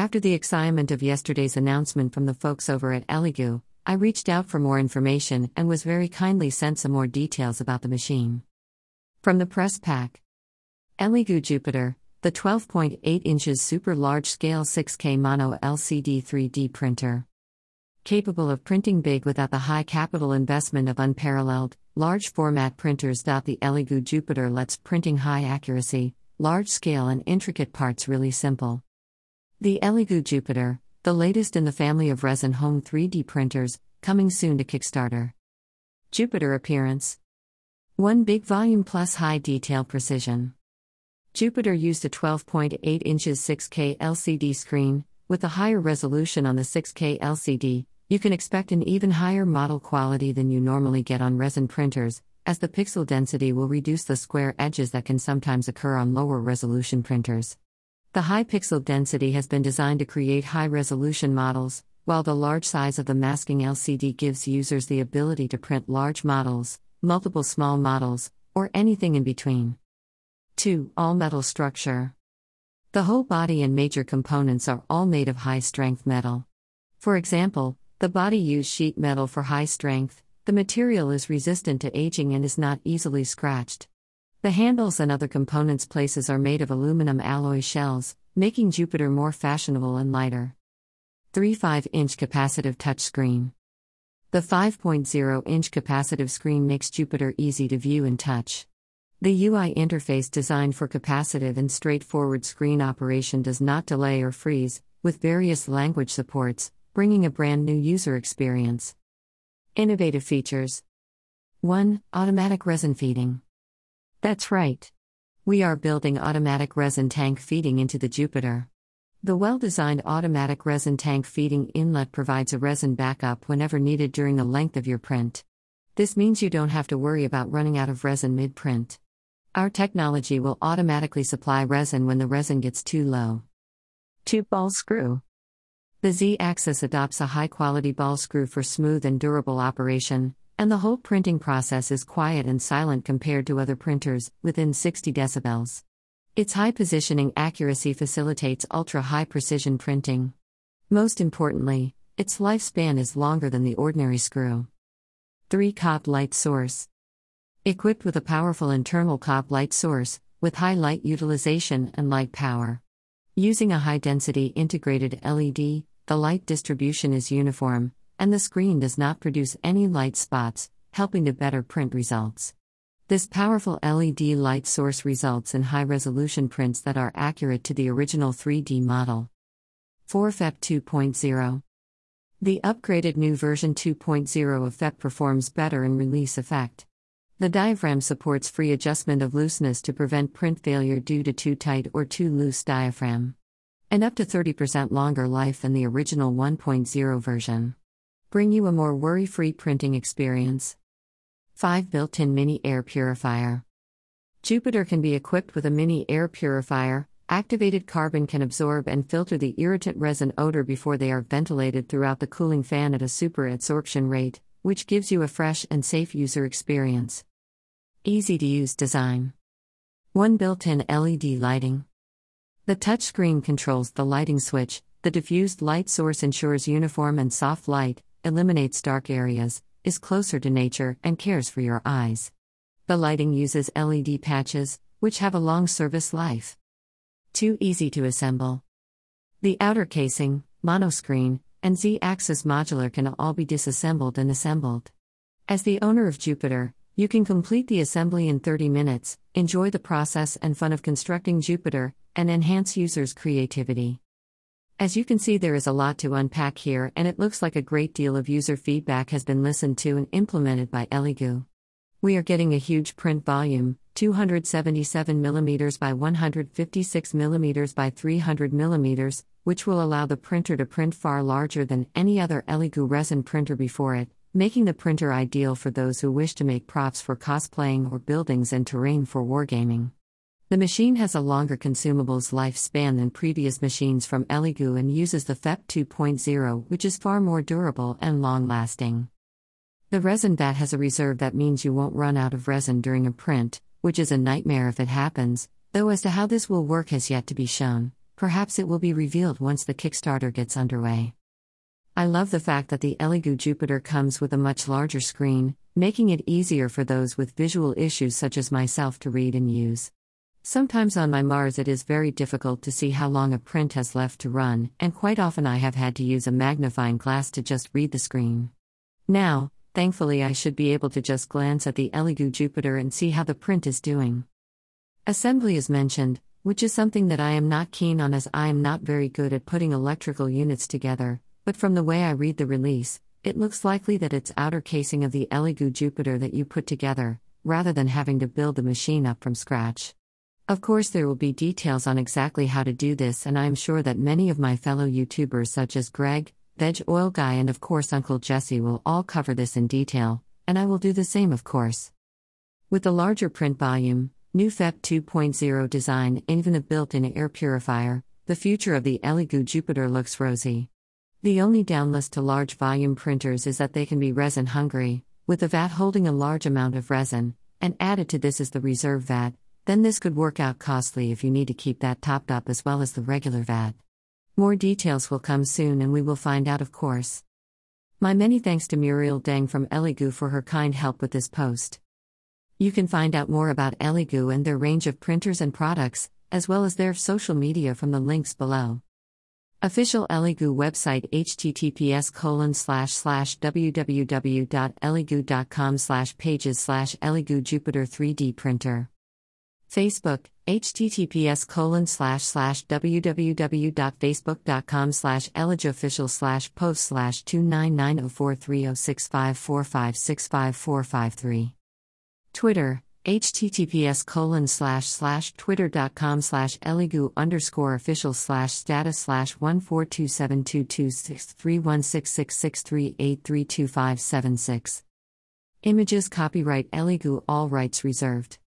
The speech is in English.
After the excitement of yesterday's announcement from the folks over at Elegoo, I reached out for more information and was very kindly sent some more details about the machine. From the press pack Elegoo Jupiter, the 12.8 inches super large scale 6K mono LCD 3D printer. Capable of printing big without the high capital investment of unparalleled, large format printers. The Elegoo Jupiter lets printing high accuracy, large scale, and intricate parts really simple. The Elegoo Jupiter, the latest in the family of resin home 3D printers, coming soon to Kickstarter. Jupiter appearance 1 big volume plus high detail precision. Jupiter used a 12.8 inches 6K LCD screen. With a higher resolution on the 6K LCD, you can expect an even higher model quality than you normally get on resin printers, as the pixel density will reduce the square edges that can sometimes occur on lower resolution printers. The high pixel density has been designed to create high resolution models, while the large size of the masking LCD gives users the ability to print large models, multiple small models, or anything in between. 2. All metal structure. The whole body and major components are all made of high strength metal. For example, the body used sheet metal for high strength, the material is resistant to aging and is not easily scratched. The handles and other components places are made of aluminum alloy shells, making Jupiter more fashionable and lighter. 3 5 inch capacitive touchscreen. The 5.0 inch capacitive screen makes Jupiter easy to view and touch. The UI interface designed for capacitive and straightforward screen operation does not delay or freeze, with various language supports, bringing a brand new user experience. Innovative features 1. Automatic resin feeding. That's right. We are building automatic resin tank feeding into the Jupiter. The well designed automatic resin tank feeding inlet provides a resin backup whenever needed during the length of your print. This means you don't have to worry about running out of resin mid print. Our technology will automatically supply resin when the resin gets too low. Tube ball screw. The Z axis adopts a high quality ball screw for smooth and durable operation, and the whole printing process is quiet and silent compared to other printers, within 60 decibels. Its high positioning accuracy facilitates ultra high precision printing. Most importantly, its lifespan is longer than the ordinary screw. 3 COB light source. Equipped with a powerful internal COB light source, with high light utilization and light power. Using a high density integrated LED, the light distribution is uniform, and the screen does not produce any light spots, helping to better print results. This powerful LED light source results in high resolution prints that are accurate to the original 3D model. 4 FEP 2.0 The upgraded new version 2.0 of FEP performs better in release effect. The diaphragm supports free adjustment of looseness to prevent print failure due to too tight or too loose diaphragm. And up to 30% longer life than the original 1.0 version. Bring you a more worry free printing experience. 5 Built in Mini Air Purifier. Jupiter can be equipped with a mini air purifier. Activated carbon can absorb and filter the irritant resin odor before they are ventilated throughout the cooling fan at a super adsorption rate, which gives you a fresh and safe user experience. Easy to use design. One built in LED lighting. The touchscreen controls the lighting switch, the diffused light source ensures uniform and soft light, eliminates dark areas, is closer to nature, and cares for your eyes. The lighting uses LED patches, which have a long service life. Too easy to assemble. The outer casing, monoscreen, and Z axis modular can all be disassembled and assembled. As the owner of Jupiter, you can complete the assembly in 30 minutes, enjoy the process and fun of constructing Jupiter, and enhance users' creativity. As you can see, there is a lot to unpack here, and it looks like a great deal of user feedback has been listened to and implemented by Elegoo. We are getting a huge print volume 277 mm by 156 mm by 300 mm, which will allow the printer to print far larger than any other Elegoo resin printer before it, making the printer ideal for those who wish to make props for cosplaying or buildings and terrain for wargaming. The machine has a longer consumables lifespan than previous machines from Elegoo and uses the FEP 2.0, which is far more durable and long lasting. The resin vat has a reserve that means you won't run out of resin during a print, which is a nightmare if it happens, though as to how this will work has yet to be shown perhaps it will be revealed once the Kickstarter gets underway. I love the fact that the Elegoo Jupiter comes with a much larger screen, making it easier for those with visual issues such as myself to read and use. Sometimes on my Mars it is very difficult to see how long a print has left to run, and quite often I have had to use a magnifying glass to just read the screen. Now, thankfully, I should be able to just glance at the Elegoo Jupiter and see how the print is doing. Assembly is mentioned, which is something that I am not keen on as I am not very good at putting electrical units together, but from the way I read the release, it looks likely that it's outer casing of the Elegoo Jupiter that you put together, rather than having to build the machine up from scratch. Of course, there will be details on exactly how to do this, and I am sure that many of my fellow YouTubers, such as Greg, Veg Oil Guy, and of course Uncle Jesse, will all cover this in detail, and I will do the same, of course. With the larger print volume, new FEP 2.0 design, and even a built in air purifier, the future of the Elegoo Jupiter looks rosy. The only downlist to large volume printers is that they can be resin hungry, with the vat holding a large amount of resin, and added to this is the reserve vat, then this could work out costly if you need to keep that topped up as well as the regular vat. More details will come soon and we will find out, of course. My many thanks to Muriel Deng from Elegoo for her kind help with this post. You can find out more about Elegoo and their range of printers and products, as well as their social media from the links below. Official Elegoo website https colon slash slash www.elegoo.com slash pages slash Elegoo Jupiter 3D printer. Facebook, https colon slash slash www.facebook.com slash elegooofficial slash post slash 29904306545654553. Twitter, https colon slash slash twitter.com slash elegoo underscore official slash status slash one four two seven two two six three one six six six three eight three two five seven six. Images copyright Elegoo all rights reserved.